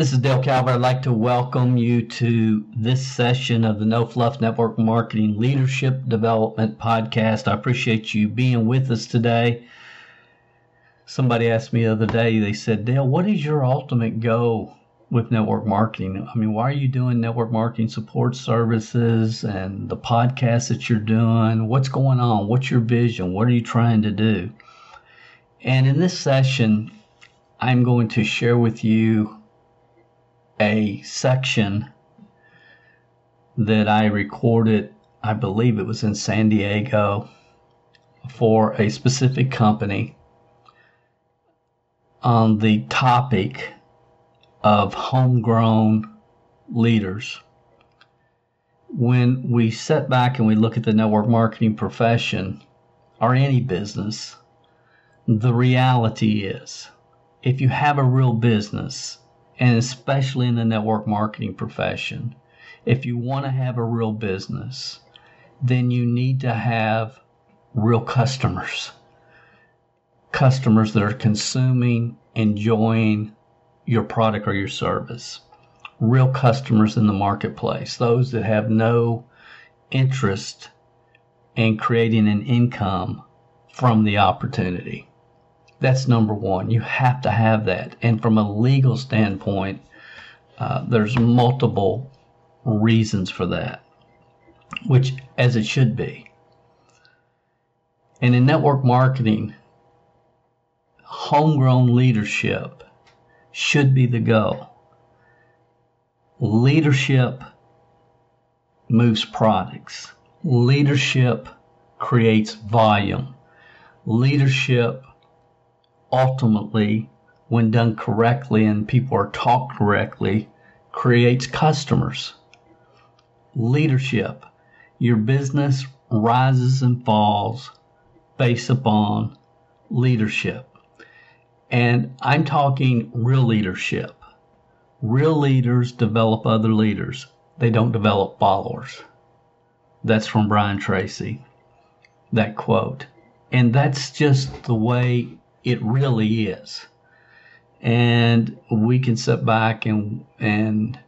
This is Dale Calvert. I'd like to welcome you to this session of the No Fluff Network Marketing Leadership Development Podcast. I appreciate you being with us today. Somebody asked me the other day, they said, Dale, what is your ultimate goal with network marketing? I mean, why are you doing network marketing support services and the podcast that you're doing? What's going on? What's your vision? What are you trying to do? And in this session, I'm going to share with you a section that I recorded, I believe it was in San Diego, for a specific company on the topic of homegrown leaders. When we sit back and we look at the network marketing profession or any business, the reality is if you have a real business, and especially in the network marketing profession, if you want to have a real business, then you need to have real customers. Customers that are consuming, enjoying your product or your service. Real customers in the marketplace, those that have no interest in creating an income from the opportunity. That's number one. You have to have that. And from a legal standpoint, uh, there's multiple reasons for that, which as it should be. And in network marketing, homegrown leadership should be the goal. Leadership moves products. Leadership creates volume. Leadership ultimately, when done correctly and people are taught correctly, creates customers. Leadership. Your business rises and falls based upon leadership. And I'm talking real leadership. Real leaders develop other leaders. They don't develop followers. That's from Brian Tracy, that quote. And that's just the way it really is. And we can sit back and and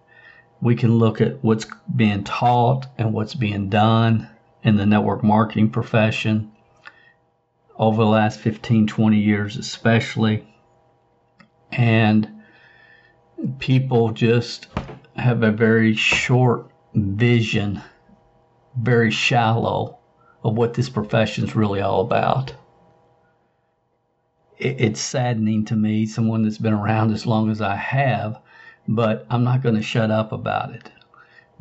we can look at what's being taught and what's being done in the network marketing profession over the last 15, 20 years, especially. And people just have a very short vision, very shallow of what this profession is really all about it's saddening to me, someone that's been around as long as I have, but I'm not going to shut up about it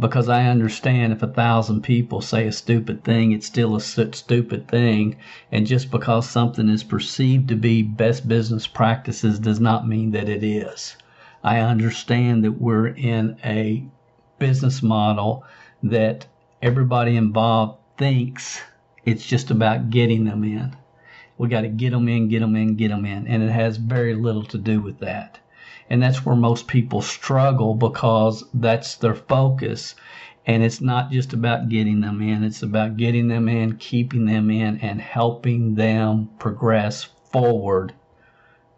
because I understand if a thousand people say a stupid thing, it's still a stupid thing. And just because something is perceived to be best business practices does not mean that it is. I understand that we're in a business model that everybody involved thinks it's just about getting them in. We got to get them in, get them in, get them in. And it has very little to do with that. And that's where most people struggle because that's their focus. And it's not just about getting them in, it's about getting them in, keeping them in, and helping them progress forward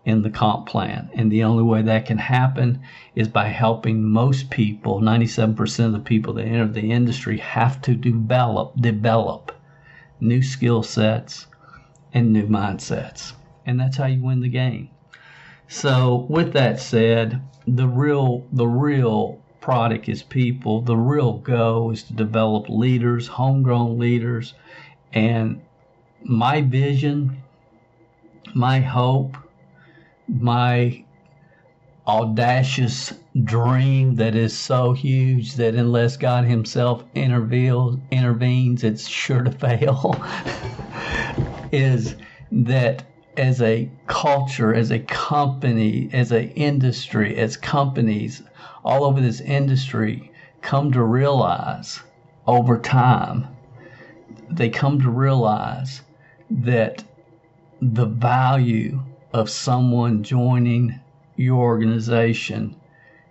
in the comp plan. And the only way that can happen is by helping most people, 97% of the people that enter the industry have to develop, develop new skill sets, and new mindsets. And that's how you win the game. So with that said, the real the real product is people. The real go is to develop leaders, homegrown leaders, and my vision, my hope, my audacious dream that is so huge that unless God Himself intervenes, intervenes, it's sure to fail. is that as a culture, as a company, as an industry, as companies all over this industry come to realize over time, they come to realize that the value of someone joining your organization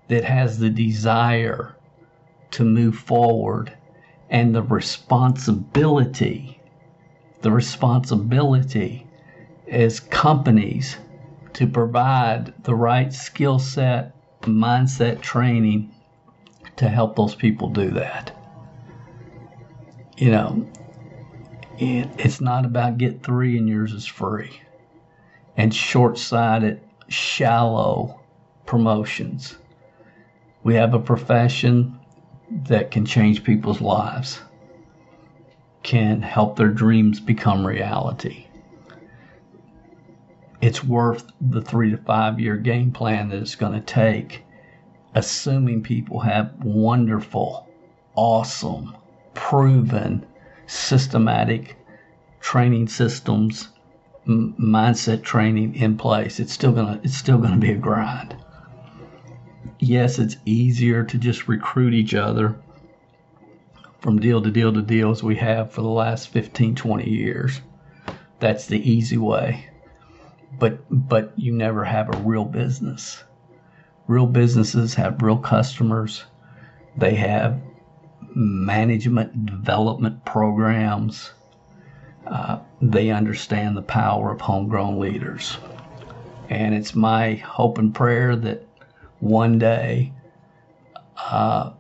that has the desire to move forward and the responsibility, the responsibility as companies to provide the right skill set, mindset training to help those people do that. You know, it, it's not about get three and yours is free and short sighted, shallow promotions. We have a profession that can change people's lives, can help their dreams become reality. It's worth the three to five year game plan that it's going to take, assuming people have wonderful, awesome, proven, systematic training systems, m- mindset training in place. It's still gonna it's still gonna be a grind yes, it's easier to just recruit each other from deal to deal to deal as we have for the last 15, 20 years. That's the easy way. But but you never have a real business. Real businesses have real customers. They have management development programs. Uh, they understand the power of homegrown leaders. And it's my hope and prayer that one day uh,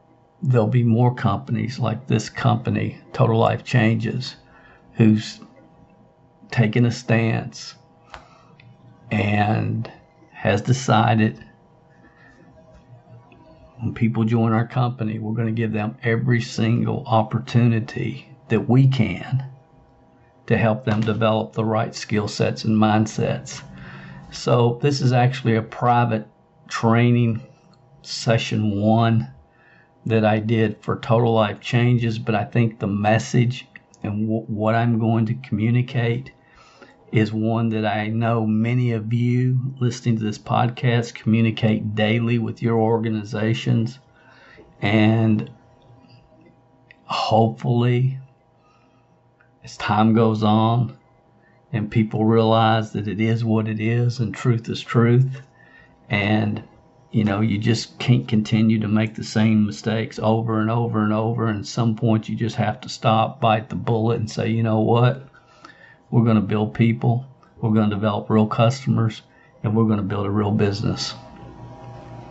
there'll be more companies like this company, Total Life Changes, who's taken a stance and has decided when people join our company, we're going to give them every single opportunity that we can to help them develop the right skill sets and mindsets. So, this is actually a private training session one that I did for Total Life Changes, but I think the message and w- what I'm going to communicate is one that I know many of you listening to this podcast communicate daily with your organizations. And hopefully, as time goes on and people realize that it is what it is and truth is truth, and you know you just can't continue to make the same mistakes over and over and over. And at some point you just have to stop bite the bullet and say you know what? We're going to build people. We're going to develop real customers and we're going to build a real business.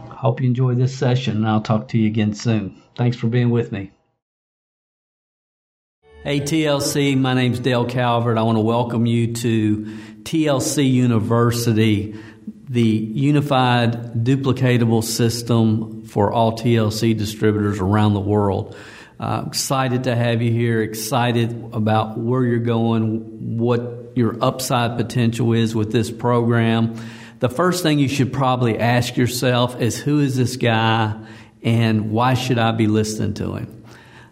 Hope you enjoy this session and i'll talk to you again soon. Thanks for being with me. Hey TLC, my name's Dale Calvert. I want to welcome you to TLC University the unified duplicatable system for all TLC distributors around the world. Uh, excited to have you here, excited about where you're going, what your upside potential is with this program. The first thing you should probably ask yourself is who is this guy and why should I be listening to him?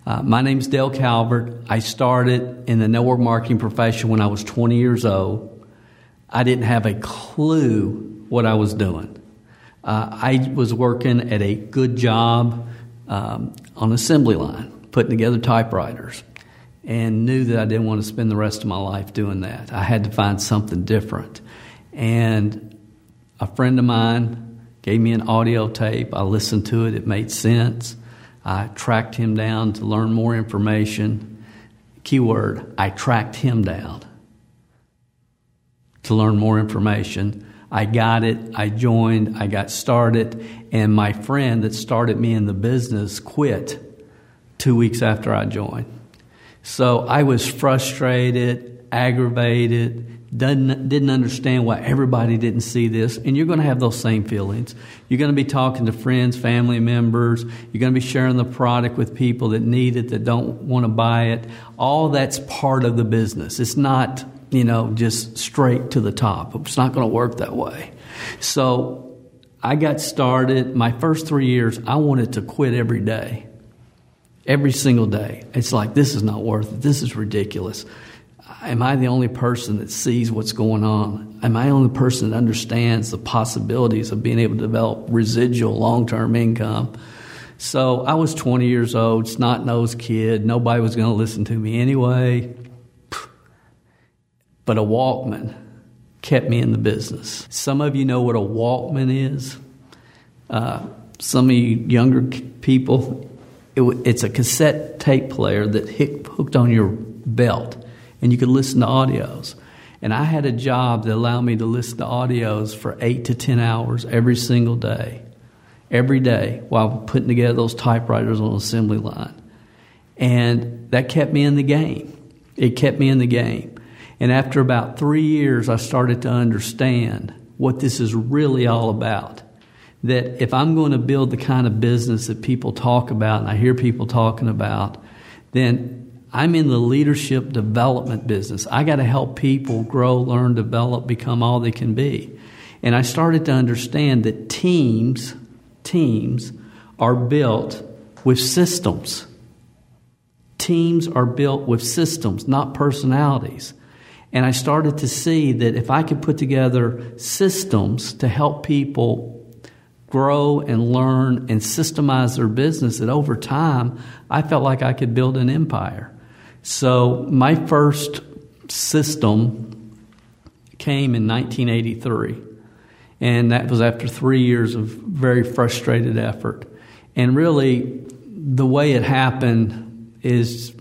Uh, my name is Dale Calvert. I started in the network marketing profession when I was 20 years old. I didn't have a clue what I was doing. Uh, I was working at a good job um, on assembly line, putting together typewriters, and knew that I didn't want to spend the rest of my life doing that. I had to find something different. And a friend of mine gave me an audio tape. I listened to it, it made sense. I tracked him down to learn more information. Keyword, I tracked him down to learn more information. I got it, I joined, I got started, and my friend that started me in the business quit two weeks after I joined. So I was frustrated, aggravated, didn't, didn't understand why everybody didn't see this. And you're going to have those same feelings. You're going to be talking to friends, family members. You're going to be sharing the product with people that need it, that don't want to buy it. All that's part of the business. It's not you know, just straight to the top. It's not going to work that way. So I got started. My first three years, I wanted to quit every day, every single day. It's like, this is not worth it. This is ridiculous. am I the only person that sees what's going on? Am I the only person that understands the possibilities of being able to develop residual long term income? So I was 20 years old, snot nosed kid. Nobody was going to listen to me anyway. But a Walkman kept me in the business. Some of you know what a Walkman is. Uh, some of you younger people, it, it's a cassette tape player that hooked on your belt, and you could listen to audios. And I had a job that allowed me to listen to audios for eight to ten hours every single day, every day while putting together those typewriters on assembly line. And that kept me in the game. It kept me in the game. And after about three years, I started to understand what this is really all about. That if I'm going to build the kind of business that people talk about, and I hear people talking about, then I'm in the leadership development business. I got to help people grow, learn, develop, become all they can be. And I started to understand that teams, teams are built with systems. Teams are built with systems, not personalities. And I started to see that if I could put together systems to help people grow and learn and systemize their business, that over time I felt like I could build an empire. So my first system came in 1983. And that was after three years of very frustrated effort. And really, the way it happened is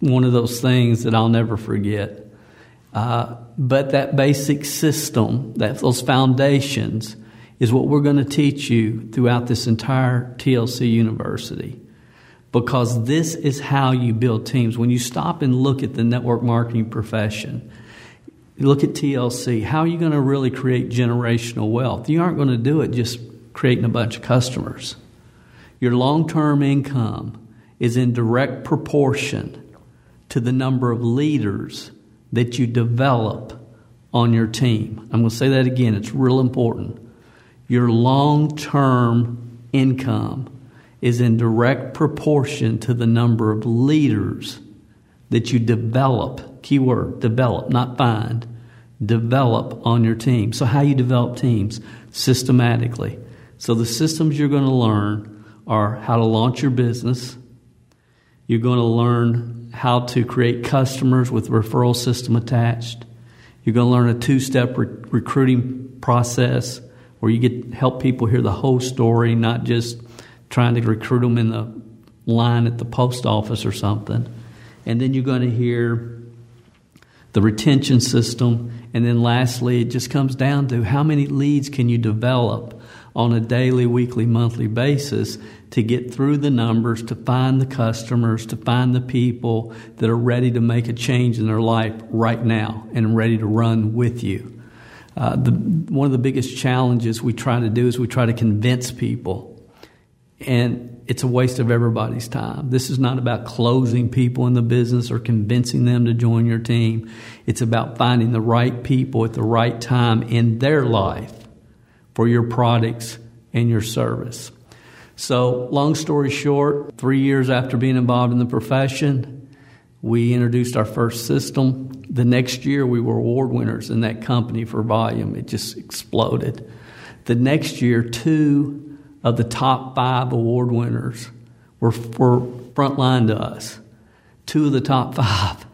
one of those things that I'll never forget. Uh, but that basic system, that those foundations, is what we're going to teach you throughout this entire TLC University. Because this is how you build teams. When you stop and look at the network marketing profession, look at TLC, how are you going to really create generational wealth? You aren't going to do it just creating a bunch of customers. Your long term income is in direct proportion to the number of leaders that you develop on your team. I'm going to say that again, it's real important. Your long term income is in direct proportion to the number of leaders that you develop. Keyword develop, not find. Develop on your team. So, how you develop teams? Systematically. So, the systems you're going to learn are how to launch your business. You're going to learn how to create customers with referral system attached. You're going to learn a two-step re- recruiting process where you get help people hear the whole story, not just trying to recruit them in the line at the post office or something. And then you're going to hear the retention system, and then lastly, it just comes down to how many leads can you develop on a daily, weekly, monthly basis to get through the numbers, to find the customers, to find the people that are ready to make a change in their life right now and ready to run with you. Uh, the, one of the biggest challenges we try to do is we try to convince people. And it's a waste of everybody's time. This is not about closing people in the business or convincing them to join your team. It's about finding the right people at the right time in their life for your products and your service. So, long story short, three years after being involved in the profession, we introduced our first system. The next year, we were award winners in that company for volume. It just exploded. The next year, two of the top five award winners were, were frontline to us. Two of the top five.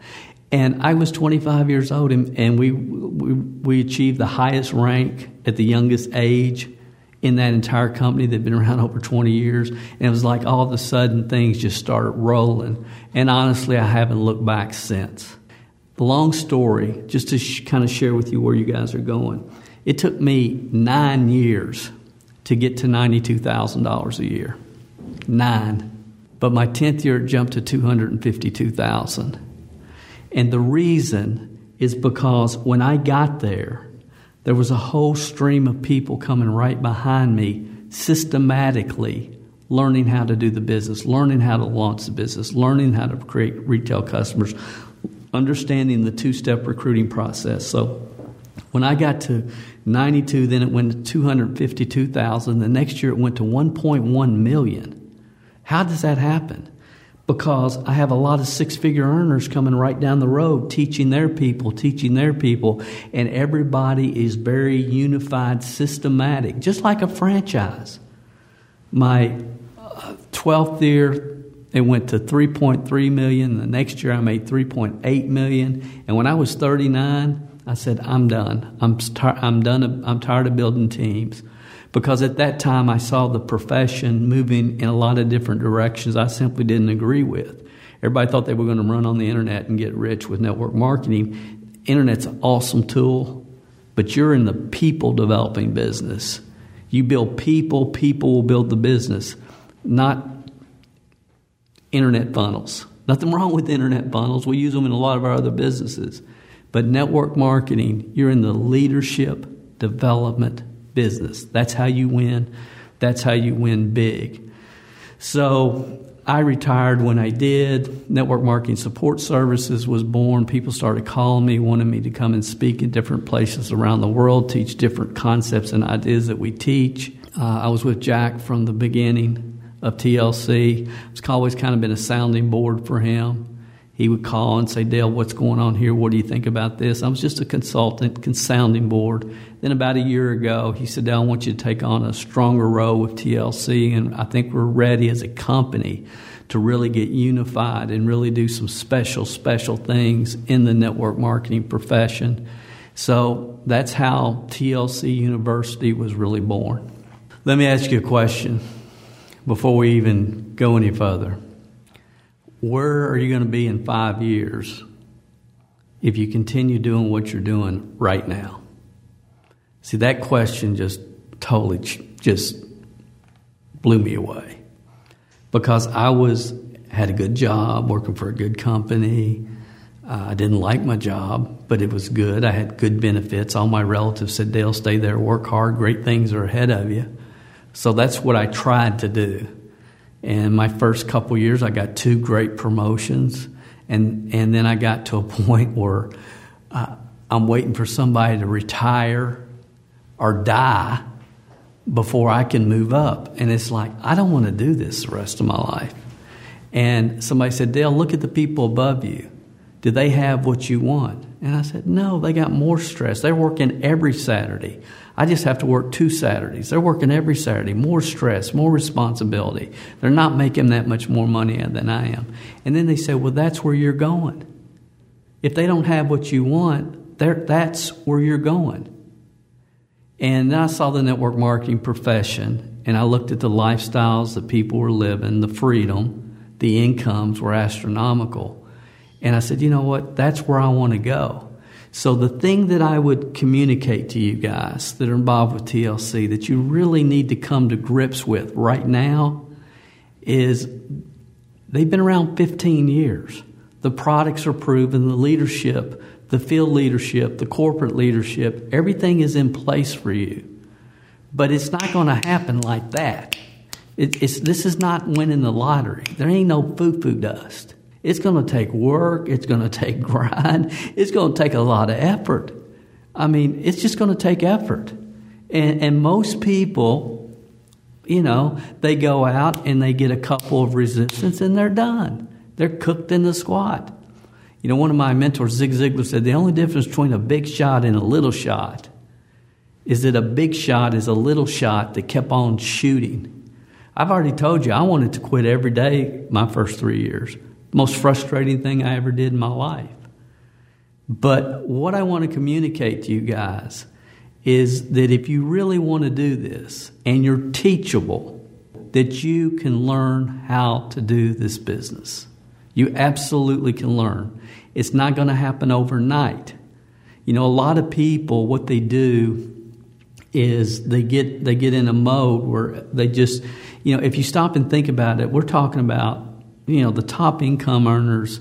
And I was 25 years old, and, and we, we, we achieved the highest rank at the youngest age in that entire company that had been around over 20 years. And it was like all of a sudden things just started rolling. And honestly, I haven't looked back since. The long story, just to sh- kind of share with you where you guys are going, it took me nine years to get to $92,000 a year. Nine. But my 10th year it jumped to 252,000. And the reason is because when I got there, there was a whole stream of people coming right behind me, systematically learning how to do the business, learning how to launch the business, learning how to create retail customers, understanding the two step recruiting process. So when I got to 92, then it went to 252,000. The next year it went to 1.1 million. How does that happen? Because I have a lot of six figure earners coming right down the road teaching their people, teaching their people, and everybody is very unified, systematic, just like a franchise. My 12th uh, year, it went to 3.3 million. The next year, I made 3.8 million. And when I was 39, I said, I'm done. I'm, I'm done. I'm tired of building teams because at that time I saw the profession moving in a lot of different directions I simply didn't agree with. Everybody thought they were going to run on the internet and get rich with network marketing. Internet's an awesome tool, but you're in the people developing business. You build people, people will build the business, not internet funnels. Nothing wrong with internet funnels. We use them in a lot of our other businesses. But network marketing, you're in the leadership development business. That's how you win. That's how you win big. So I retired when I did. Network Marketing Support Services was born. People started calling me, wanting me to come and speak in different places around the world, teach different concepts and ideas that we teach. Uh, I was with Jack from the beginning of TLC. It's always kind of been a sounding board for him he would call and say, Dale, what's going on here? What do you think about this? I was just a consultant, sounding board. Then about a year ago, he said, Dale, I want you to take on a stronger role with TLC, and I think we're ready as a company to really get unified and really do some special, special things in the network marketing profession. So that's how TLC University was really born. Let me ask you a question before we even go any further. Where are you going to be in five years if you continue doing what you're doing right now? See, that question just totally just blew me away because I was had a good job working for a good company. Uh, I didn't like my job, but it was good. I had good benefits. All my relatives said, Dale, stay there, work hard, great things are ahead of you. So that's what I tried to do. And my first couple years, I got two great promotions, and and then I got to a point where uh, I'm waiting for somebody to retire or die before I can move up, and it's like I don't want to do this the rest of my life. And somebody said, Dale, look at the people above you. Do they have what you want? And I said, No, they got more stress. They're working every Saturday. I just have to work two Saturdays. They're working every Saturday. More stress, more responsibility. They're not making that much more money than I am. And then they say, Well, that's where you're going. If they don't have what you want, that's where you're going. And then I saw the network marketing profession and I looked at the lifestyles that people were living, the freedom, the incomes were astronomical. And I said, you know what? That's where I want to go. So, the thing that I would communicate to you guys that are involved with TLC that you really need to come to grips with right now is they've been around 15 years. The products are proven, the leadership, the field leadership, the corporate leadership, everything is in place for you. But it's not going to happen like that. It, this is not winning the lottery. There ain't no foo foo dust. It's going to take work. It's going to take grind. It's going to take a lot of effort. I mean, it's just going to take effort. And, and most people, you know, they go out and they get a couple of resistance and they're done. They're cooked in the squat. You know, one of my mentors, Zig Ziglar, said the only difference between a big shot and a little shot is that a big shot is a little shot that kept on shooting. I've already told you I wanted to quit every day my first three years most frustrating thing I ever did in my life. But what I want to communicate to you guys is that if you really want to do this and you're teachable, that you can learn how to do this business. You absolutely can learn. It's not going to happen overnight. You know, a lot of people, what they do is they get they get in a mode where they just, you know, if you stop and think about it, we're talking about you know the top income earners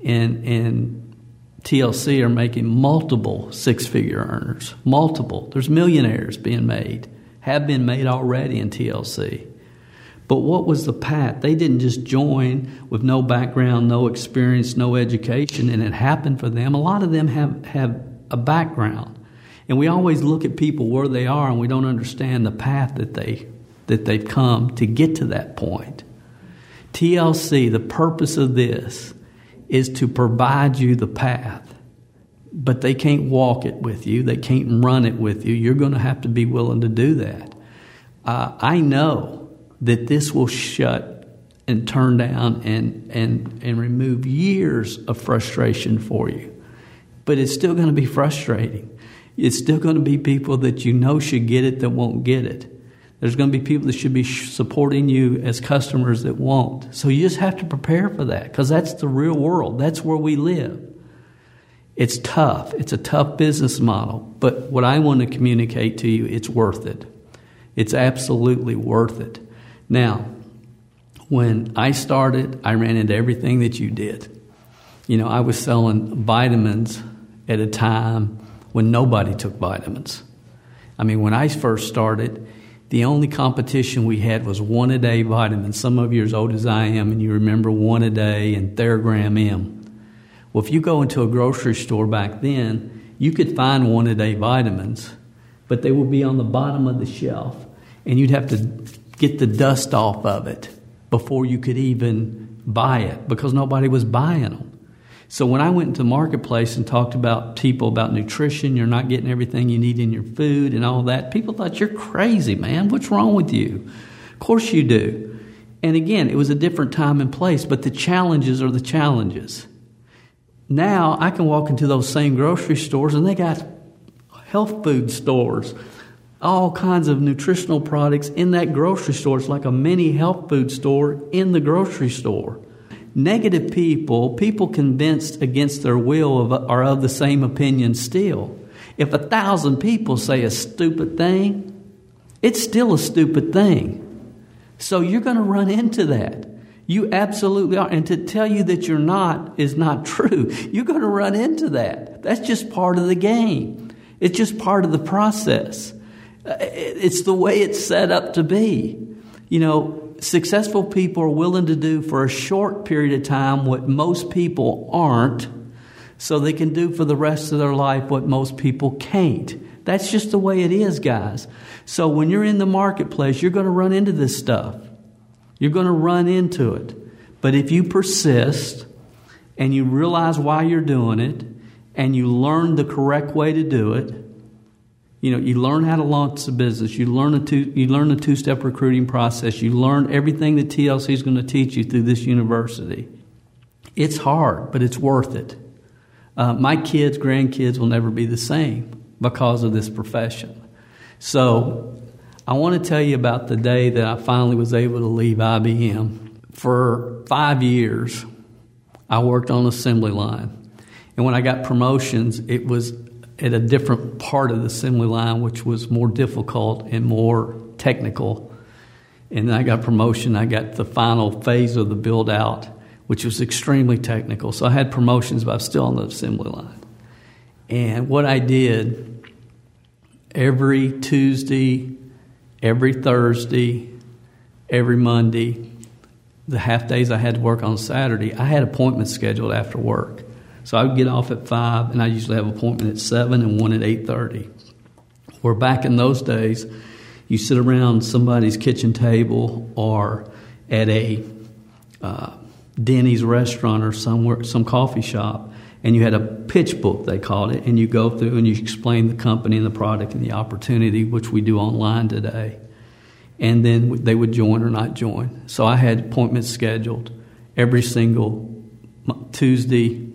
in in TLC are making multiple six figure earners. Multiple. There's millionaires being made, have been made already in TLC. But what was the path? They didn't just join with no background, no experience, no education, and it happened for them. A lot of them have, have a background. And we always look at people where they are and we don't understand the path that they that they've come to get to that point. TLC, the purpose of this is to provide you the path, but they can't walk it with you, they can't run it with you. You're going to have to be willing to do that. Uh, I know that this will shut and turn down and, and, and remove years of frustration for you. But it's still going to be frustrating. It's still going to be people that you know should get it that won't get it. There's going to be people that should be supporting you as customers that won't. So you just have to prepare for that because that's the real world. That's where we live. It's tough. It's a tough business model. But what I want to communicate to you, it's worth it. It's absolutely worth it. Now, when I started, I ran into everything that you did. You know, I was selling vitamins at a time when nobody took vitamins. I mean, when I first started, the only competition we had was one a day vitamins. Some of you are as old as I am, and you remember one a day and Theragran M. Well, if you go into a grocery store back then, you could find one a day vitamins, but they would be on the bottom of the shelf, and you'd have to get the dust off of it before you could even buy it because nobody was buying them. So when I went into the marketplace and talked about people about nutrition, you're not getting everything you need in your food and all that, people thought you're crazy, man. What's wrong with you? Of course you do. And again, it was a different time and place, but the challenges are the challenges. Now I can walk into those same grocery stores and they got health food stores all kinds of nutritional products in that grocery store. It's like a mini health food store in the grocery store. Negative people, people convinced against their will, of, are of the same opinion still. If a thousand people say a stupid thing, it's still a stupid thing. So you're going to run into that. You absolutely are. And to tell you that you're not is not true. You're going to run into that. That's just part of the game, it's just part of the process. Uh, it's the way it's set up to be. You know, successful people are willing to do for a short period of time what most people aren't, so they can do for the rest of their life what most people can't. That's just the way it is, guys. So when you're in the marketplace, you're going to run into this stuff. You're going to run into it. But if you persist and you realize why you're doing it and you learn the correct way to do it, you know, you learn how to launch a business. You learn a two, you learn a two-step recruiting process. You learn everything that TLC is going to teach you through this university. It's hard, but it's worth it. Uh, my kids, grandkids will never be the same because of this profession. So, I want to tell you about the day that I finally was able to leave IBM. For five years, I worked on assembly line. And when I got promotions, it was at a different part of the assembly line, which was more difficult and more technical. And then I got promotion. I got the final phase of the build out, which was extremely technical. So I had promotions, but I was still on the assembly line. And what I did every Tuesday, every Thursday, every Monday, the half days I had to work on Saturday, I had appointments scheduled after work. So I would get off at five, and I usually have an appointment at seven and one at eight thirty. Where back in those days, you sit around somebody's kitchen table or at a uh, Denny's restaurant or somewhere, some coffee shop, and you had a pitch book they called it, and you go through and you explain the company and the product and the opportunity, which we do online today. And then they would join or not join. So I had appointments scheduled every single Tuesday,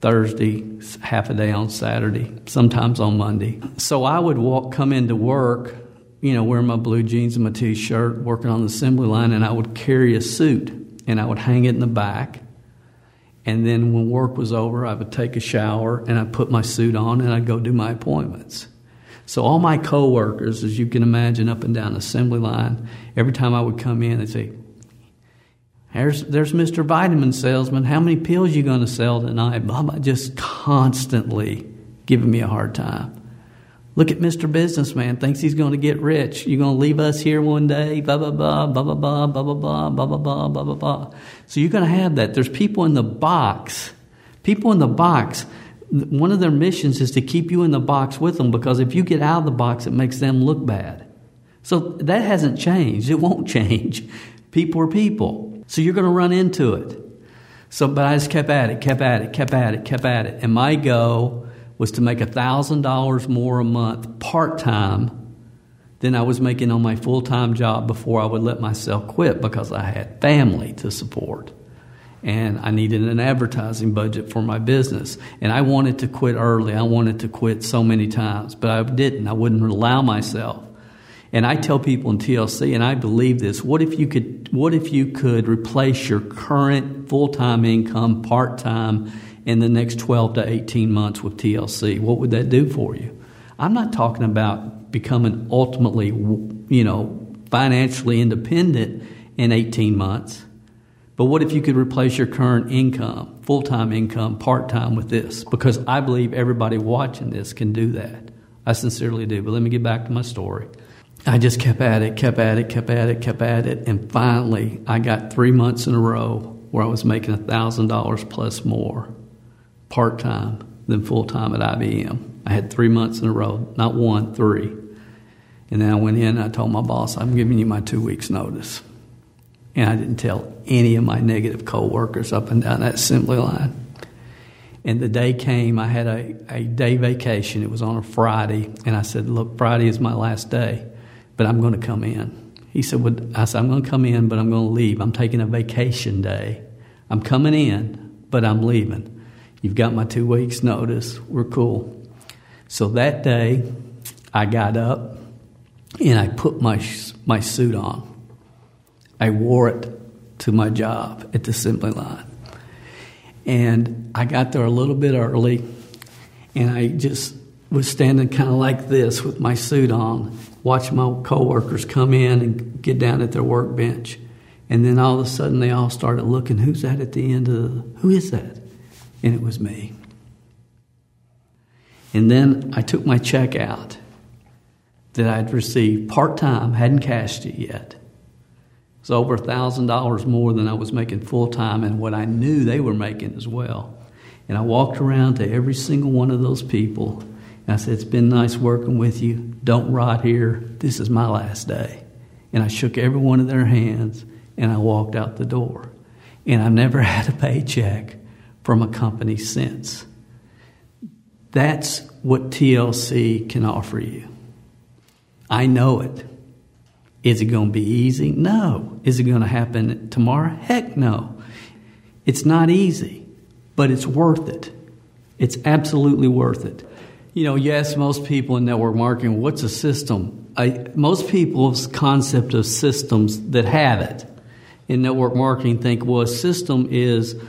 Thursday, half a day on Saturday, sometimes on Monday. So I would walk, come into work, you know, wearing my blue jeans and my t-shirt, working on the assembly line, and I would carry a suit and I would hang it in the back. And then when work was over, I would take a shower and I'd put my suit on and I'd go do my appointments. So all my coworkers, as you can imagine, up and down the assembly line, every time I would come in, they'd say, there's, there's Mr. Vitamin Salesman. How many pills you going to sell tonight? Blah, just constantly giving me a hard time. Look at Mr. Businessman. Thinks he's going to get rich. You're going to leave us here one day. Blah, blah, blah, blah, blah, blah, blah, blah, blah, blah, blah, blah, blah, blah. So you're going to have that. There's people in the box. People in the box. One of their missions is to keep you in the box with them because if you get out of the box, it makes them look bad. So that hasn't changed. It won't change. People are people. So you're going to run into it. So, but I just kept at it, kept at it, kept at it, kept at it. And my goal was to make $1,000 more a month part time than I was making on my full time job before I would let myself quit because I had family to support. And I needed an advertising budget for my business. And I wanted to quit early. I wanted to quit so many times, but I didn't. I wouldn't allow myself. And I tell people in TLC, and I believe this: what if you could? What if you could replace your current full-time income part-time in the next 12 to 18 months with TLC? What would that do for you? I'm not talking about becoming ultimately, you know, financially independent in 18 months. But what if you could replace your current income, full-time income, part-time with this? Because I believe everybody watching this can do that. I sincerely do. But let me get back to my story. I just kept at it, kept at it, kept at it, kept at it, and finally I got three months in a row where I was making thousand dollars plus more part time than full time at IBM. I had three months in a row, not one, three. And then I went in and I told my boss, I'm giving you my two weeks notice. And I didn't tell any of my negative coworkers up and down that assembly line. And the day came, I had a, a day vacation. It was on a Friday. And I said, Look, Friday is my last day but I'm going to come in. He said, well, I said, I'm going to come in, but I'm going to leave. I'm taking a vacation day. I'm coming in, but I'm leaving. You've got my two weeks' notice. We're cool. So that day, I got up and I put my, my suit on. I wore it to my job at the assembly line. And I got there a little bit early and I just was standing kind of like this with my suit on watching my coworkers come in and get down at their workbench. And then all of a sudden they all started looking, who's that at the end of the, who is that? And it was me. And then I took my check out that I'd received part time, hadn't cashed it yet. It was over $1,000 more than I was making full time and what I knew they were making as well. And I walked around to every single one of those people and I said, It's been nice working with you. Don't rot here. This is my last day. And I shook every one of their hands and I walked out the door. And I've never had a paycheck from a company since. That's what TLC can offer you. I know it. Is it going to be easy? No. Is it going to happen tomorrow? Heck no. It's not easy, but it's worth it. It's absolutely worth it you know, yes, most people in network marketing, what's a system? I, most people's concept of systems that have it in network marketing think, well, a system is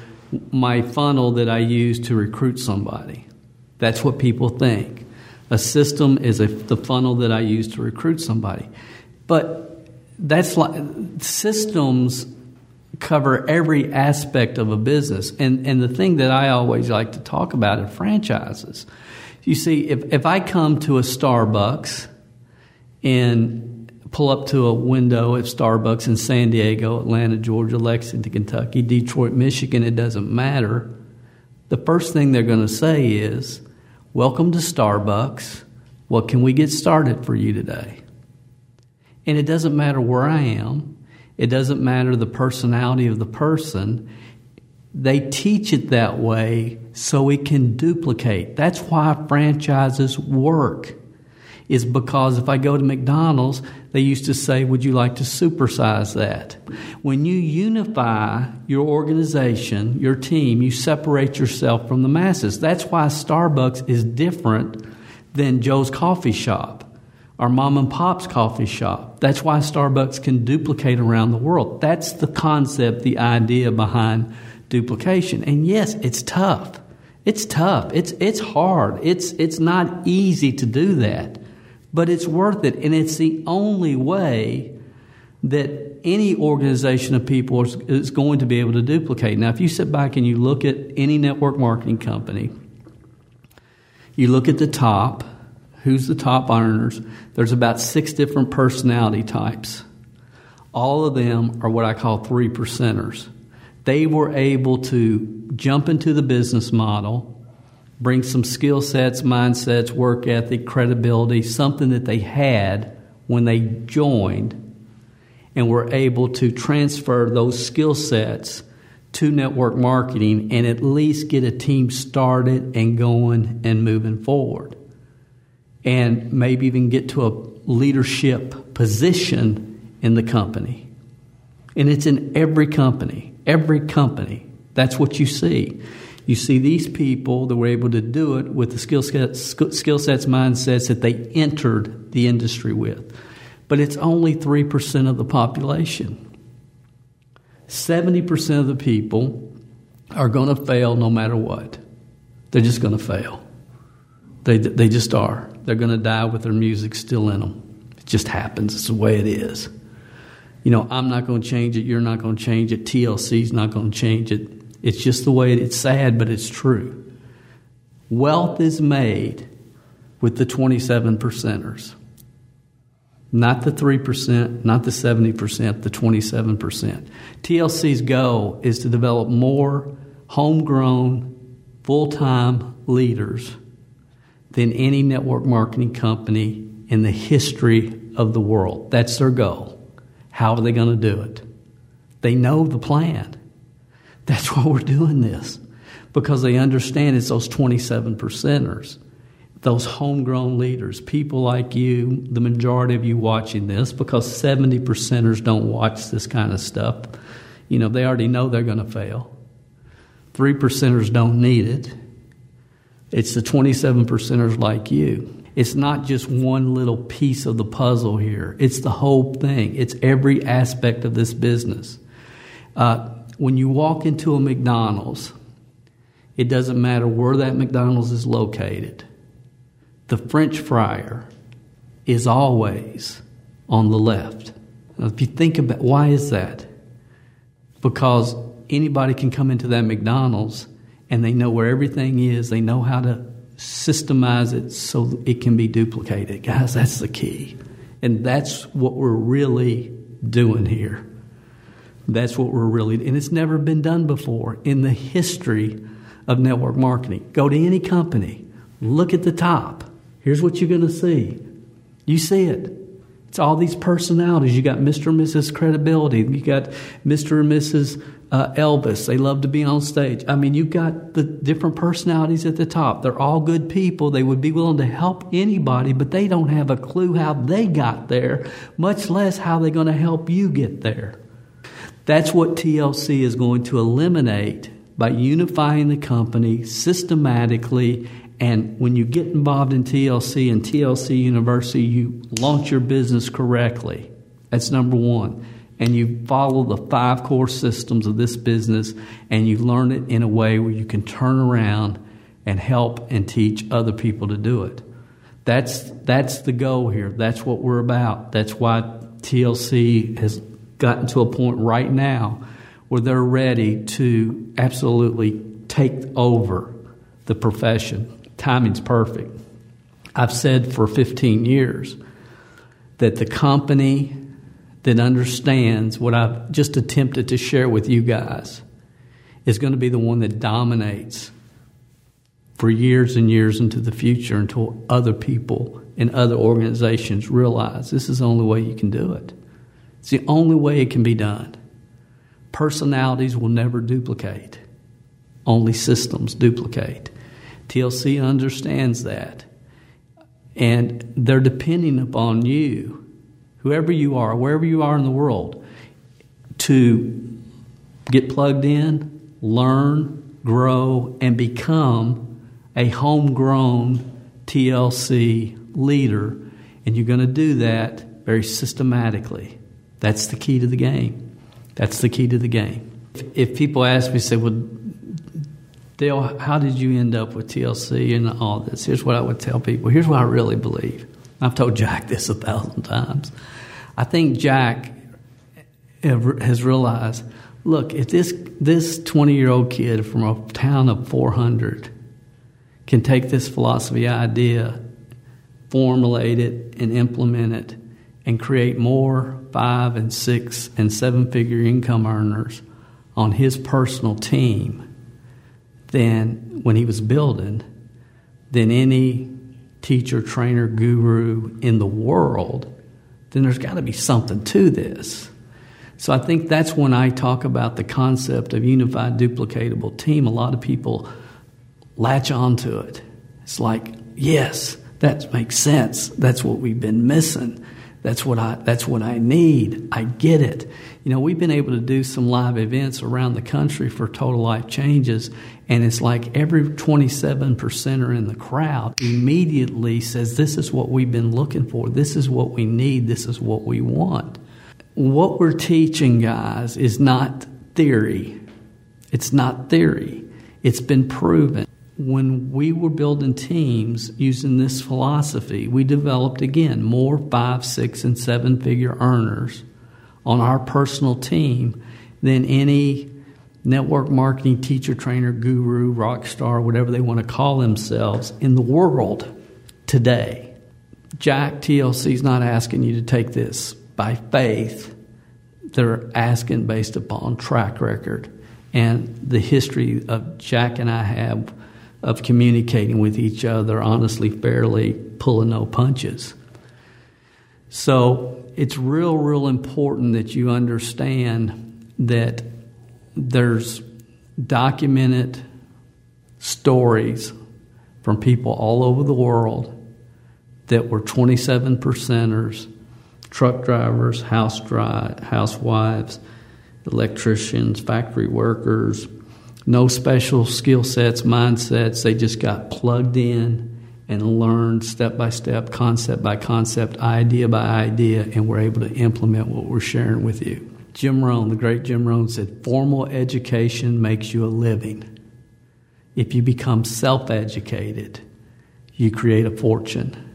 my funnel that I use to recruit somebody. That's what people think. A system is a, the funnel that I use to recruit somebody. But that's like systems cover every aspect of a business. And, and the thing that I always like to talk about are franchises. You see, if, if I come to a Starbucks and pull up to a window at Starbucks in San Diego, Atlanta, Georgia, Lexington, Kentucky, Detroit, Michigan, it doesn't matter. The first thing they're going to say is, Welcome to Starbucks. What can we get started for you today? And it doesn't matter where I am, it doesn't matter the personality of the person. They teach it that way so it can duplicate. That's why franchises work. Is because if I go to McDonald's, they used to say, Would you like to supersize that? When you unify your organization, your team, you separate yourself from the masses. That's why Starbucks is different than Joe's coffee shop or mom and pop's coffee shop. That's why Starbucks can duplicate around the world. That's the concept, the idea behind duplication. And yes, it's tough. It's tough. It's it's hard. It's it's not easy to do that. But it's worth it and it's the only way that any organization of people is, is going to be able to duplicate. Now, if you sit back and you look at any network marketing company, you look at the top, who's the top earners, there's about six different personality types. All of them are what I call three percenters they were able to jump into the business model, bring some skill sets, mindsets, work ethic, credibility, something that they had when they joined, and we're able to transfer those skill sets to network marketing and at least get a team started and going and moving forward. And maybe even get to a leadership position in the company. And it's in every company, every company. That's what you see. You see these people that were able to do it with the skill sets, skill sets mindsets that they entered the industry with. But it's only 3% of the population. 70% of the people are going to fail no matter what. They're just going to fail. They, they just are. They're going to die with their music still in them. It just happens. It's the way it is. You know, I'm not going to change it. You're not going to change it. TLC's not going to change it. It's just the way it, it's sad, but it's true. Wealth is made with the 27 percenters. Not the 3%, not the 70%, the 27%. TLC's goal is to develop more homegrown, full time leaders than any network marketing company in the history of the world. That's their goal. How are they going to do it? They know the plan. That's why we're doing this, because they understand it's those 27 percenters those homegrown leaders, people like you, the majority of you watching this, because 70 percenters don't watch this kind of stuff. You know, they already know they're going to fail. Three percenters don't need it. It's the 27 percenters like you. It's not just one little piece of the puzzle here, it's the whole thing, it's every aspect of this business. Uh, when you walk into a McDonald's, it doesn't matter where that McDonald's is located the French fryer is always on the left. Now, if you think about why is that? Because anybody can come into that McDonald's and they know where everything is, they know how to systemize it so it can be duplicated. Guys, that's the key. And that's what we're really doing here. That's what we're really and it's never been done before in the history of network marketing. Go to any company, look at the top Here's what you're going to see. You see it. It's all these personalities. You got Mr. and Mrs. Credibility. You got Mr. and Mrs. Uh, Elvis. They love to be on stage. I mean, you've got the different personalities at the top. They're all good people. They would be willing to help anybody, but they don't have a clue how they got there, much less how they're going to help you get there. That's what TLC is going to eliminate by unifying the company systematically and when you get involved in TLC and TLC University, you launch your business correctly. That's number one. And you follow the five core systems of this business and you learn it in a way where you can turn around and help and teach other people to do it. That's, that's the goal here. That's what we're about. That's why TLC has gotten to a point right now where they're ready to absolutely take over the profession timing's perfect. I've said for 15 years that the company that understands what I've just attempted to share with you guys is going to be the one that dominates for years and years into the future until other people and other organizations realize this is the only way you can do it. It's the only way it can be done. Personalities will never duplicate, only systems duplicate. TLC understands that. And they're depending upon you, whoever you are, wherever you are in the world, to get plugged in, learn, grow, and become a homegrown TLC leader. And you're going to do that very systematically. That's the key to the game. That's the key to the game. If, people ask me, say, well, Dale, how did you end up with TLC and all this? Here's what I would tell people. Here's what I really believe. I've told Jack this a thousand times. I think Jack has realized look, if this this 20 year old kid from a town of 400 can take this philosophy idea, formulate it, and implement it, and create more five and six and seven figure income earners on his personal team than when he was building than any teacher, trainer, guru in the world, then there's got to be something to this. So I think that's when I talk about the concept of unified duplicatable team. A lot of people latch onto it. It's like, yes, that makes sense. That's what we've been missing. That's what I that's what I need. I get it. You know, we've been able to do some live events around the country for total life changes and it's like every 27 percenter in the crowd immediately says this is what we've been looking for. This is what we need. This is what we want. What we're teaching guys is not theory. It's not theory. It's been proven when we were building teams using this philosophy, we developed again more five, six, and seven figure earners on our personal team than any network marketing teacher, trainer, guru, rock star, whatever they want to call themselves in the world today. Jack TLC is not asking you to take this by faith. They're asking based upon track record and the history of Jack and I have of communicating with each other honestly, fairly, pulling no punches. So it's real, real important that you understand that there's documented stories from people all over the world that were 27 percenters, truck drivers, house dry, housewives, electricians, factory workers, no special skill sets, mindsets. They just got plugged in and learned step by step, concept by concept, idea by idea, and we're able to implement what we're sharing with you. Jim Rohn, the great Jim Rohn, said, Formal education makes you a living. If you become self educated, you create a fortune.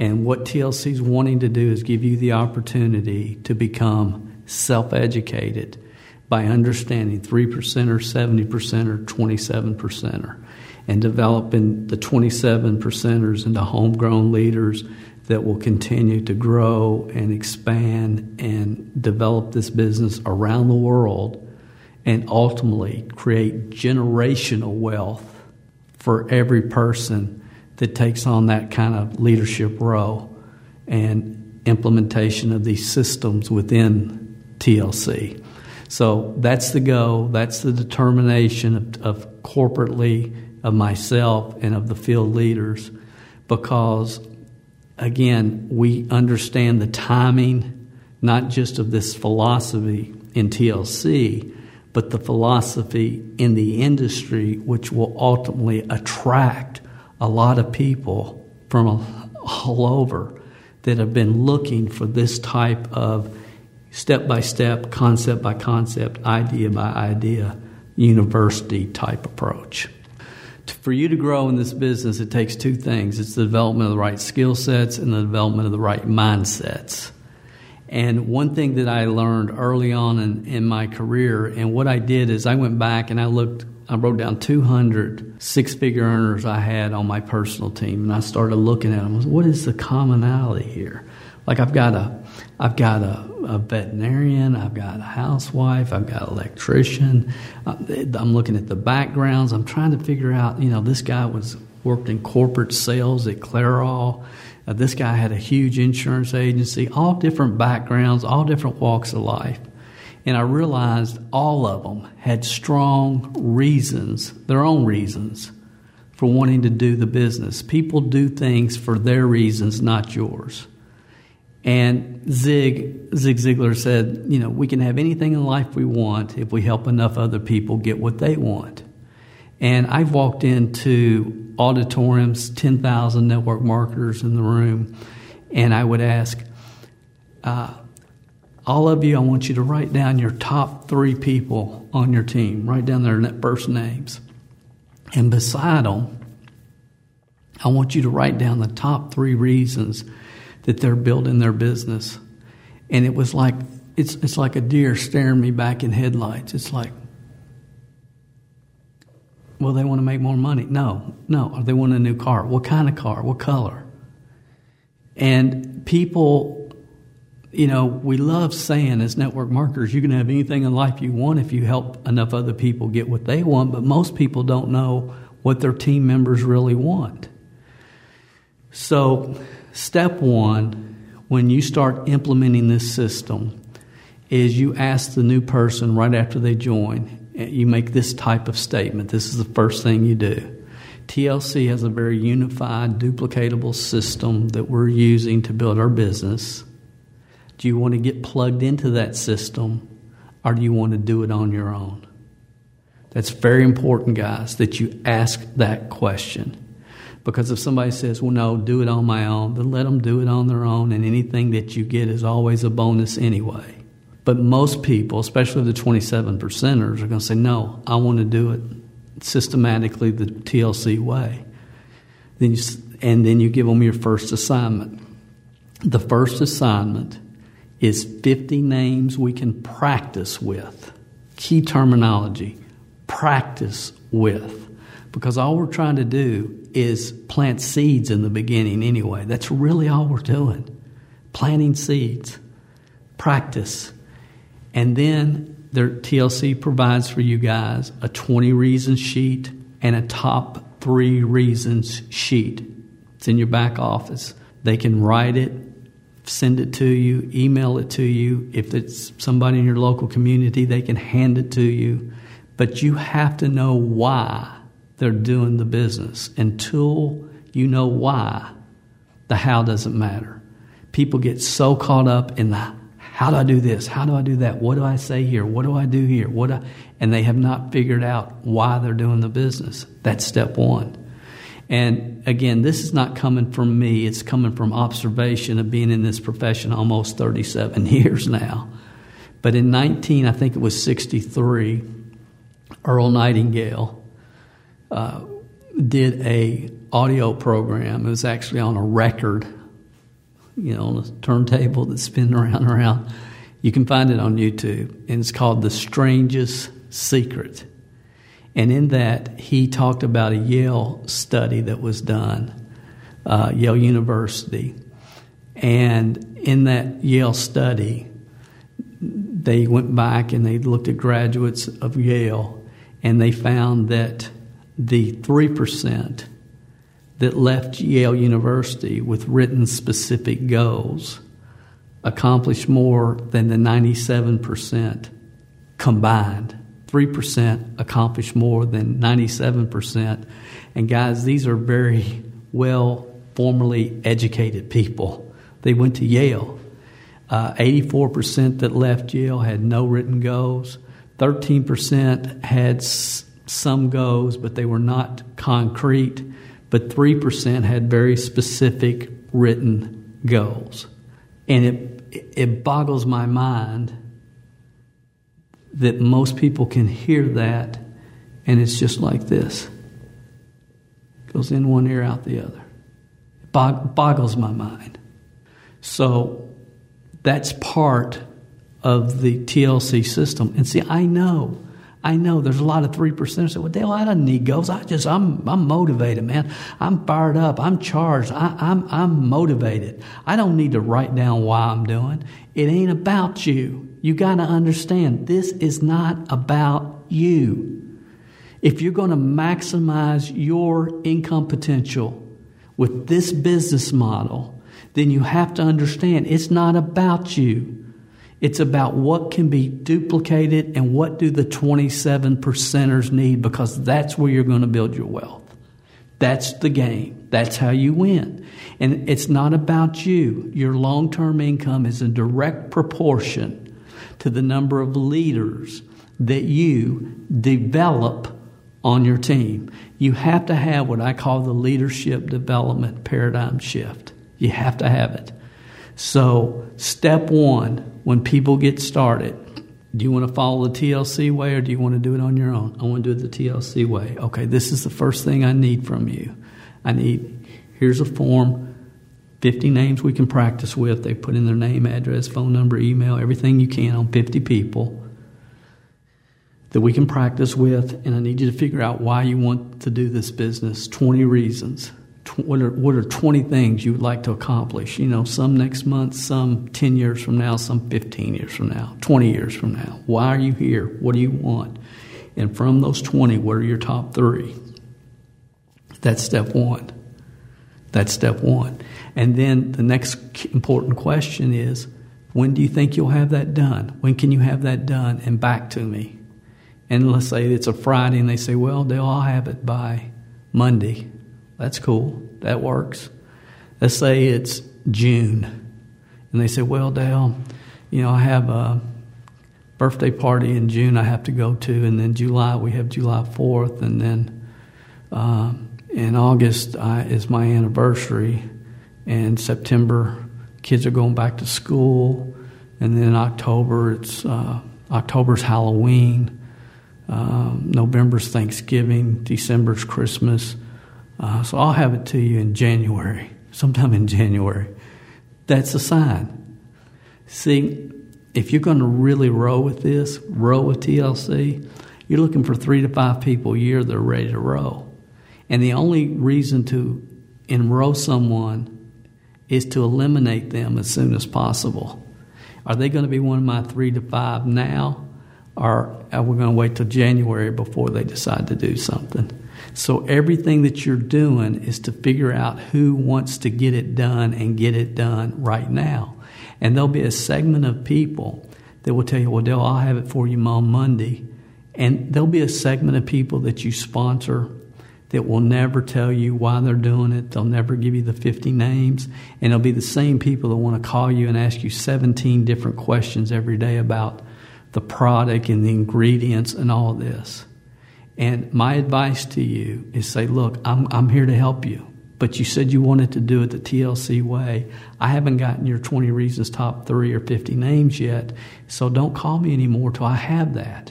And what TLC is wanting to do is give you the opportunity to become self educated by understanding 3% or 70% or 27 percenter and developing the 27 percenters into homegrown leaders that will continue to grow and expand and develop this business around the world and ultimately create generational wealth for every person that takes on that kind of leadership role and implementation of these systems within TLC. So that's the go, that's the determination of, of corporately of myself and of the field leaders because again, we understand the timing, not just of this philosophy in TLC, but the philosophy in the industry, which will ultimately attract a lot of people from all over that have been looking for this type of step by step, concept by concept, idea by idea, university type approach. For you to grow in this business, it takes two things it's the development of the right skill sets and the development of the right mindsets. And one thing that I learned early on in, in my career, and what I did is I went back and I looked, I wrote down 200 six figure earners I had on my personal team, and I started looking at them. What is the commonality here? Like I've got a, I've got a, a veterinarian, I've got a housewife, I've got an electrician. Uh, I'm looking at the backgrounds. I'm trying to figure out, you know, this guy was worked in corporate sales at Clairol. Uh, this guy had a huge insurance agency, all different backgrounds, all different walks of life. And I realized all of them had strong reasons, their own reasons, for wanting to do the business. People do things for their reasons, not yours. And Zig, Zig Ziglar said, you know, we can have anything in life we want if we help enough other people get what they want. And I've walked into auditoriums, 10,000 network marketers in the room, and I would ask, uh, all of you, I want you to write down your top three people on your team. Write down their first names. And beside them, I want you to write down the top three reasons that they're building their business. And it was like it's it's like a deer staring me back in headlights. It's like well, they want to make more money. No, no. Or they want a new car. What kind of car? What color? And people, you know, we love saying as network marketers, you can have anything in life you want if you help enough other people get what they want, but most people don't know what their team members really want. So Step one, when you start implementing this system, is you ask the new person right after they join, you make this type of statement. This is the first thing you do. TLC has a very unified, duplicatable system that we're using to build our business. Do you want to get plugged into that system or do you want to do it on your own? That's very important, guys, that you ask that question. Because if somebody says, well, no, do it on my own, then let them do it on their own, and anything that you get is always a bonus anyway. But most people, especially the 27 percenters, are going to say, no, I want to do it systematically the TLC way. Then you, and then you give them your first assignment. The first assignment is 50 names we can practice with. Key terminology practice with. Because all we're trying to do is plant seeds in the beginning anyway. That's really all we're doing. Planting seeds. Practice. And then their TLC provides for you guys a 20 reasons sheet and a top three reasons sheet. It's in your back office. They can write it, send it to you, email it to you. If it's somebody in your local community, they can hand it to you. But you have to know why they're doing the business. Until you know why, the how doesn't matter. People get so caught up in the how do I do this? How do I do that? What do I say here? What do I do here? What I, and they have not figured out why they're doing the business. That's step one. And again, this is not coming from me, it's coming from observation of being in this profession almost 37 years now. But in 19, I think it was 63, Earl Nightingale uh, did a audio program. It was actually on a record you know, on a turntable that's spinning around and around. You can find it on YouTube, and it's called The Strangest Secret. And in that, he talked about a Yale study that was done, uh, Yale University. And in that Yale study, they went back and they looked at graduates of Yale, and they found that the 3% that left Yale University with written specific goals accomplished more than the 97% combined. 3% accomplished more than 97%. And guys, these are very well formally educated people. They went to Yale. Uh, 84% that left Yale had no written goals. 13% had s- some goals, but they were not concrete but 3% had very specific written goals. And it, it boggles my mind that most people can hear that and it's just like this goes in one ear, out the other. It bog- boggles my mind. So that's part of the TLC system. And see, I know I know there's a lot of three percenters say, "Well, Dale, I don't need goals. I just I'm I'm motivated, man. I'm fired up. I'm charged. I, I'm I'm motivated. I don't need to write down why I'm doing. It ain't about you. You got to understand this is not about you. If you're going to maximize your income potential with this business model, then you have to understand it's not about you. It's about what can be duplicated and what do the 27 percenters need because that's where you're going to build your wealth. That's the game. That's how you win. And it's not about you. Your long term income is in direct proportion to the number of leaders that you develop on your team. You have to have what I call the leadership development paradigm shift. You have to have it. So, step one, when people get started, do you want to follow the TLC way or do you want to do it on your own? I want to do it the TLC way. Okay, this is the first thing I need from you. I need, here's a form, 50 names we can practice with. They put in their name, address, phone number, email, everything you can on 50 people that we can practice with. And I need you to figure out why you want to do this business 20 reasons what are what are 20 things you would like to accomplish you know some next month some 10 years from now some 15 years from now 20 years from now why are you here what do you want and from those 20 what are your top 3 that's step 1 that's step 1 and then the next important question is When do you think you'll have that done? When can you have that done? And back to me. And let's say it's a Friday and they say, well, they'll all have it by Monday. That's cool. That works. Let's say it's June. And they say, well, Dale, you know, I have a birthday party in June I have to go to, and then July we have July 4th, and then uh, in August I, is my anniversary, and September kids are going back to school, and then October it's uh, October's Halloween, um, November's Thanksgiving, December's Christmas. Uh, so I'll have it to you in January, sometime in January. That's a sign. See, if you're going to really row with this, row with TLC, you're looking for three to five people a year that are ready to row. And the only reason to enroll someone is to eliminate them as soon as possible. Are they going to be one of my three to five now? Or are we going to wait till January before they decide to do something? So everything that you're doing is to figure out who wants to get it done and get it done right now. And there'll be a segment of people that will tell you, well, Dale, I'll have it for you on Monday. And there'll be a segment of people that you sponsor that will never tell you why they're doing it. They'll never give you the 50 names. And it'll be the same people that want to call you and ask you 17 different questions every day about the product and the ingredients and all this. And my advice to you is say, look, I'm, I'm here to help you but you said you wanted to do it the TLC way. I haven't gotten your 20 Reasons top three or 50 names yet, so don't call me anymore till I have that.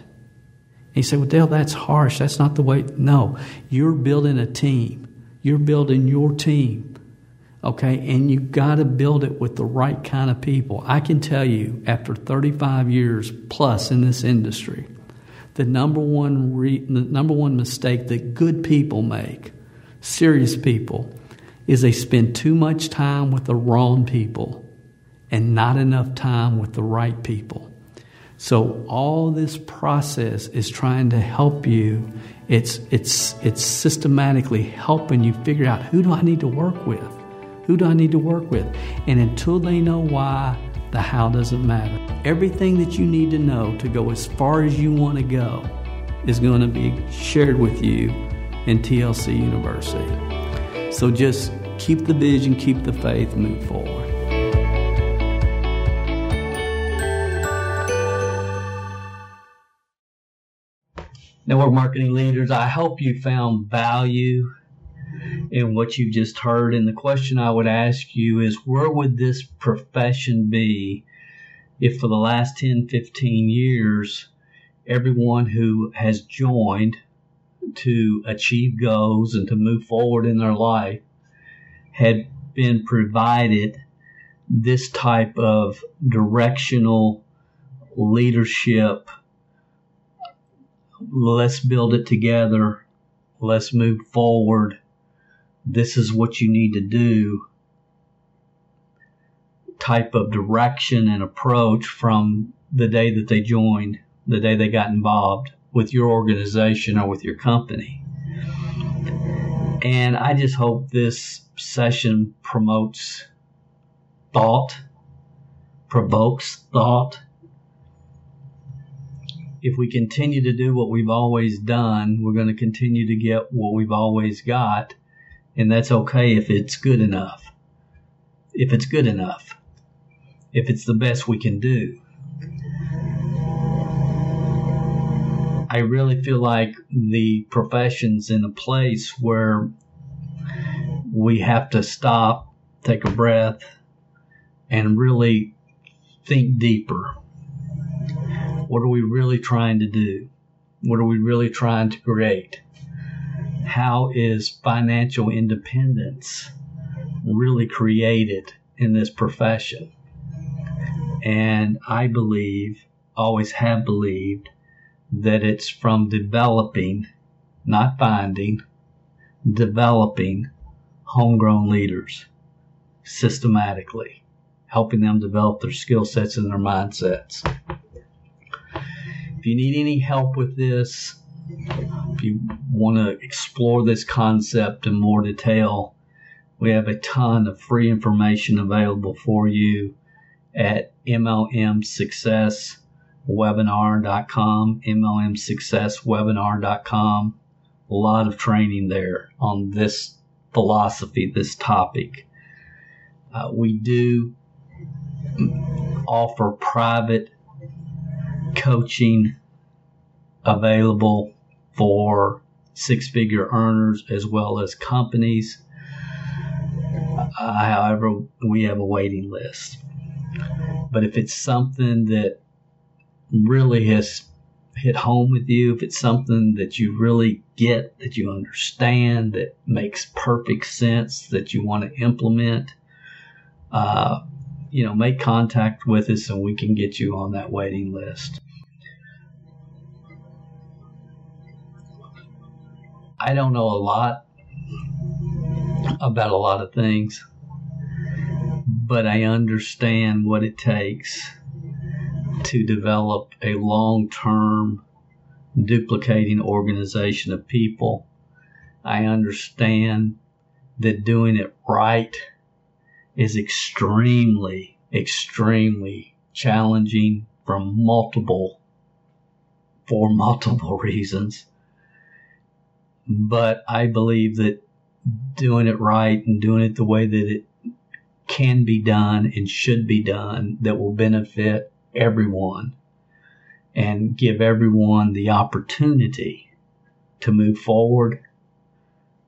And you say, well, Dale, that's harsh. That's not the way. No, you're building a team. You're building your team. Okay, and you got to build it with the right kind of people. I can tell you, after 35 years plus in this industry, the number one re- the number one mistake that good people make serious people is they spend too much time with the wrong people and not enough time with the right people. So all this process is trying to help you. It's it's it's systematically helping you figure out who do I need to work with? Who do I need to work with? And until they know why, the how doesn't matter. Everything that you need to know to go as far as you want to go is going to be shared with you in TLC University. So just keep the vision, keep the faith, move forward. Network marketing leaders, I hope you found value in what you've just heard. And the question I would ask you is where would this profession be if for the last 10, 15 years, everyone who has joined to achieve goals and to move forward in their life had been provided this type of directional leadership. Let's build it together. Let's move forward. This is what you need to do. Type of direction and approach from the day that they joined, the day they got involved with your organization or with your company. And I just hope this session promotes thought, provokes thought. If we continue to do what we've always done, we're going to continue to get what we've always got. And that's okay if it's good enough. If it's good enough. If it's the best we can do. I really feel like the profession's in a place where we have to stop, take a breath, and really think deeper. What are we really trying to do? What are we really trying to create? How is financial independence really created in this profession? And I believe, always have believed, that it's from developing, not finding, developing homegrown leaders systematically, helping them develop their skill sets and their mindsets. If you need any help with this, if you want to explore this concept in more detail, we have a ton of free information available for you at MLMsuccesswebinar.com, MLMsuccesswebinar.com. A lot of training there on this philosophy, this topic. Uh, we do offer private coaching available for six figure earners as well as companies. Uh, however, we have a waiting list. But if it's something that really has hit home with you, if it's something that you really get, that you understand, that makes perfect sense, that you want to implement, uh, you know, make contact with us and we can get you on that waiting list. I don't know a lot about a lot of things, but I understand what it takes to develop a long term duplicating organization of people. I understand that doing it right is extremely, extremely challenging from multiple, for multiple reasons. But I believe that doing it right and doing it the way that it can be done and should be done that will benefit everyone and give everyone the opportunity to move forward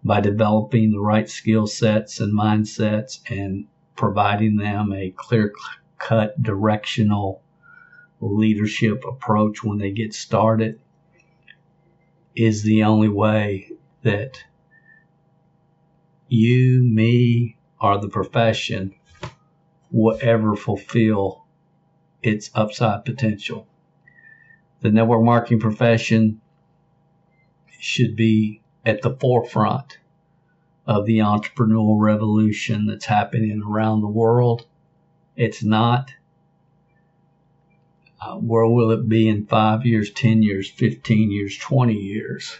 by developing the right skill sets and mindsets and providing them a clear cut directional leadership approach when they get started is the only way that you, me, or the profession will ever fulfill its upside potential. The network marketing profession should be at the forefront of the entrepreneurial revolution that's happening around the world. It's not. Uh, where will it be in five years, 10 years, 15 years, 20 years?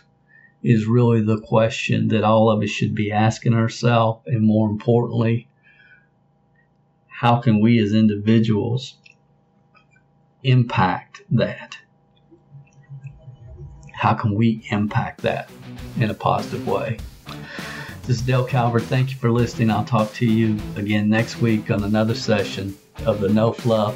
Is really the question that all of us should be asking ourselves. And more importantly, how can we as individuals impact that? How can we impact that in a positive way? This is Dale Calvert. Thank you for listening. I'll talk to you again next week on another session of the No Fluff